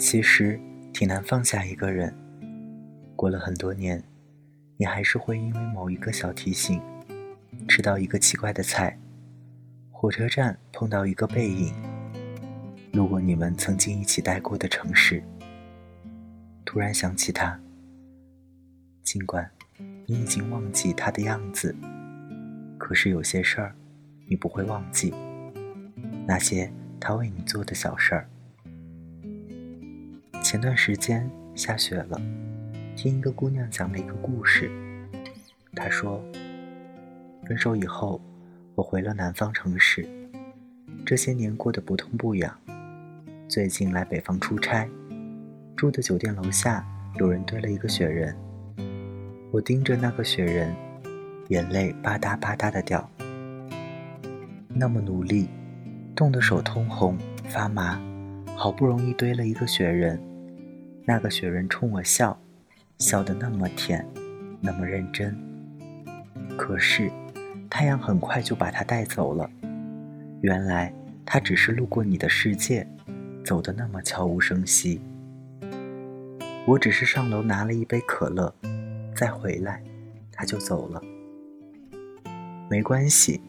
其实挺难放下一个人。过了很多年，你还是会因为某一个小提醒，吃到一个奇怪的菜，火车站碰到一个背影，路过你们曾经一起待过的城市，突然想起他。尽管你已经忘记他的样子，可是有些事儿你不会忘记，那些他为你做的小事儿。前段时间下雪了，听一个姑娘讲了一个故事。她说，分手以后，我回了南方城市，这些年过得不痛不痒。最近来北方出差，住的酒店楼下有人堆了一个雪人，我盯着那个雪人，眼泪吧嗒吧嗒的掉。那么努力，冻得手通红发麻，好不容易堆了一个雪人。那个雪人冲我笑，笑得那么甜，那么认真。可是，太阳很快就把它带走了。原来，他只是路过你的世界，走得那么悄无声息。我只是上楼拿了一杯可乐，再回来，他就走了。没关系，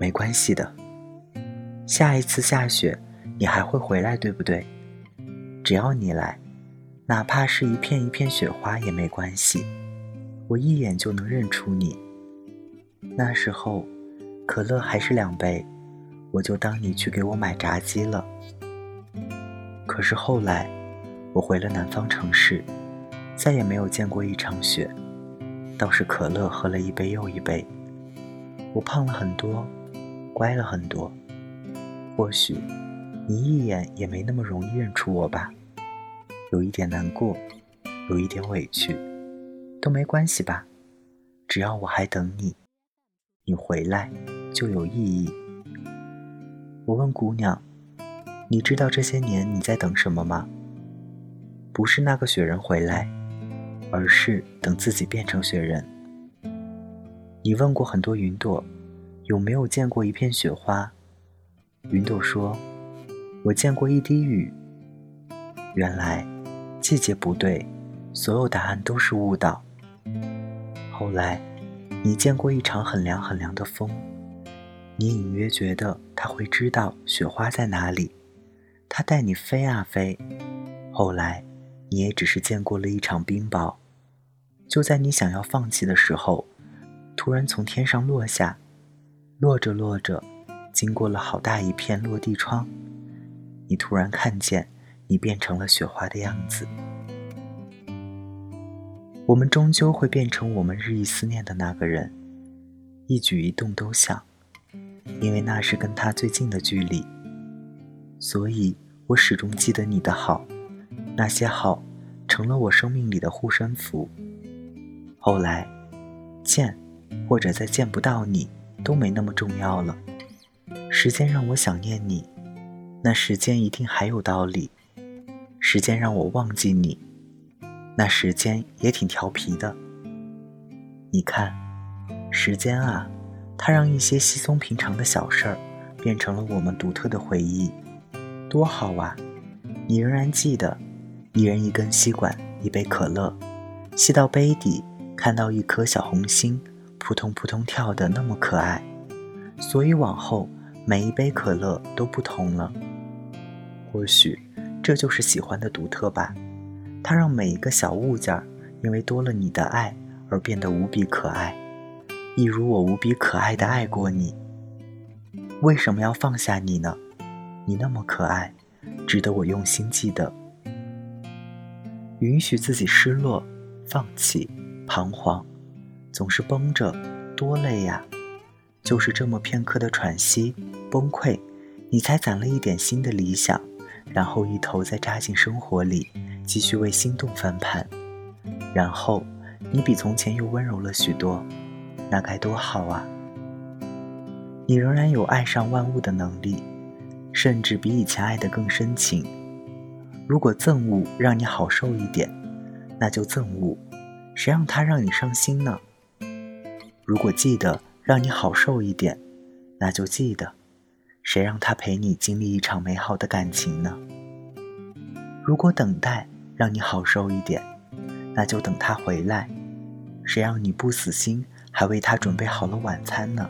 没关系的。下一次下雪，你还会回来，对不对？只要你来。哪怕是一片一片雪花也没关系，我一眼就能认出你。那时候，可乐还是两杯，我就当你去给我买炸鸡了。可是后来，我回了南方城市，再也没有见过一场雪，倒是可乐喝了一杯又一杯。我胖了很多，乖了很多，或许你一眼也没那么容易认出我吧。有一点难过，有一点委屈，都没关系吧？只要我还等你，你回来就有意义。我问姑娘：“你知道这些年你在等什么吗？”不是那个雪人回来，而是等自己变成雪人。你问过很多云朵，有没有见过一片雪花？云朵说：“我见过一滴雨。”原来。季节不对，所有答案都是误导。后来，你见过一场很凉很凉的风，你隐约觉得他会知道雪花在哪里，他带你飞啊飞。后来，你也只是见过了一场冰雹，就在你想要放弃的时候，突然从天上落下，落着落着，经过了好大一片落地窗，你突然看见。你变成了雪花的样子，我们终究会变成我们日益思念的那个人，一举一动都想，因为那是跟他最近的距离。所以我始终记得你的好，那些好成了我生命里的护身符。后来，见或者再见不到你都没那么重要了。时间让我想念你，那时间一定还有道理。时间让我忘记你，那时间也挺调皮的。你看，时间啊，它让一些稀松平常的小事儿，变成了我们独特的回忆，多好啊！你仍然记得，一人一根吸管，一杯可乐，吸到杯底，看到一颗小红心，扑通扑通跳的那么可爱。所以往后每一杯可乐都不同了，或许。这就是喜欢的独特吧，它让每一个小物件因为多了你的爱而变得无比可爱，一如我无比可爱的爱过你。为什么要放下你呢？你那么可爱，值得我用心记得。允许自己失落、放弃、彷徨，总是绷着，多累呀！就是这么片刻的喘息、崩溃，你才攒了一点新的理想。然后一头再扎进生活里，继续为心动翻盘。然后你比从前又温柔了许多，那该多好啊！你仍然有爱上万物的能力，甚至比以前爱得更深情。如果憎恶让你好受一点，那就憎恶，谁让他让你伤心呢？如果记得让你好受一点，那就记得。谁让他陪你经历一场美好的感情呢？如果等待让你好受一点，那就等他回来。谁让你不死心，还为他准备好了晚餐呢？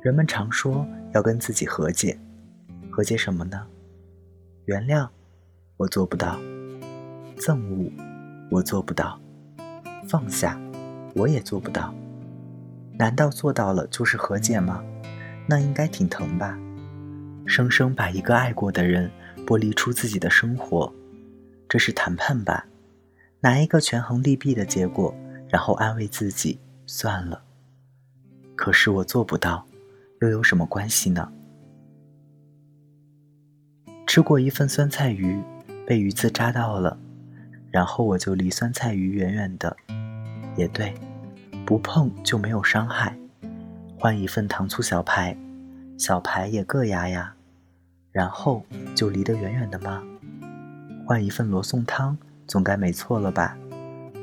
人们常说要跟自己和解，和解什么呢？原谅，我做不到；憎恶，我做不到；放下，我也做不到。难道做到了就是和解吗？那应该挺疼吧？生生把一个爱过的人剥离出自己的生活，这是谈判吧？拿一个权衡利弊的结果，然后安慰自己算了。可是我做不到。又有什么关系呢？吃过一份酸菜鱼，被鱼刺扎到了，然后我就离酸菜鱼远远的。也对，不碰就没有伤害。换一份糖醋小排，小排也硌牙呀，然后就离得远远的吗？换一份罗宋汤，总该没错了吧？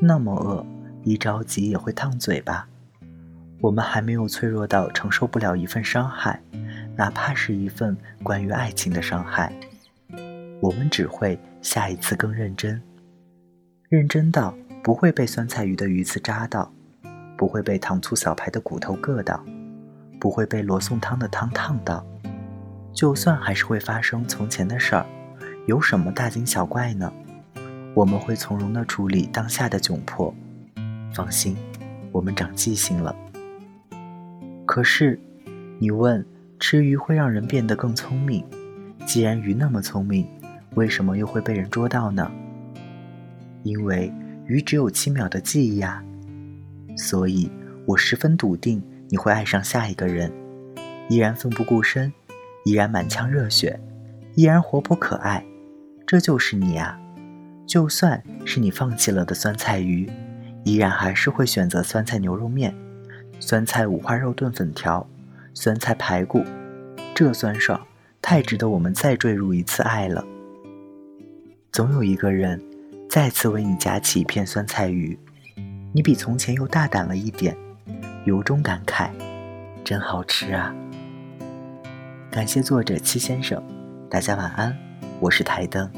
那么饿，一着急也会烫嘴吧？我们还没有脆弱到承受不了一份伤害，哪怕是一份关于爱情的伤害。我们只会下一次更认真，认真到不会被酸菜鱼的鱼刺扎到，不会被糖醋小排的骨头硌到，不会被罗宋汤的汤烫到。就算还是会发生从前的事儿，有什么大惊小怪呢？我们会从容地处理当下的窘迫。放心，我们长记性了。可是，你问吃鱼会让人变得更聪明？既然鱼那么聪明，为什么又会被人捉到呢？因为鱼只有七秒的记忆啊！所以我十分笃定你会爱上下一个人，依然奋不顾身，依然满腔热血，依然活泼可爱，这就是你啊！就算是你放弃了的酸菜鱼，依然还是会选择酸菜牛肉面。酸菜五花肉炖粉条，酸菜排骨，这酸爽太值得我们再坠入一次爱了。总有一个人再次为你夹起一片酸菜鱼，你比从前又大胆了一点，由衷感慨，真好吃啊！感谢作者七先生，大家晚安，我是台灯。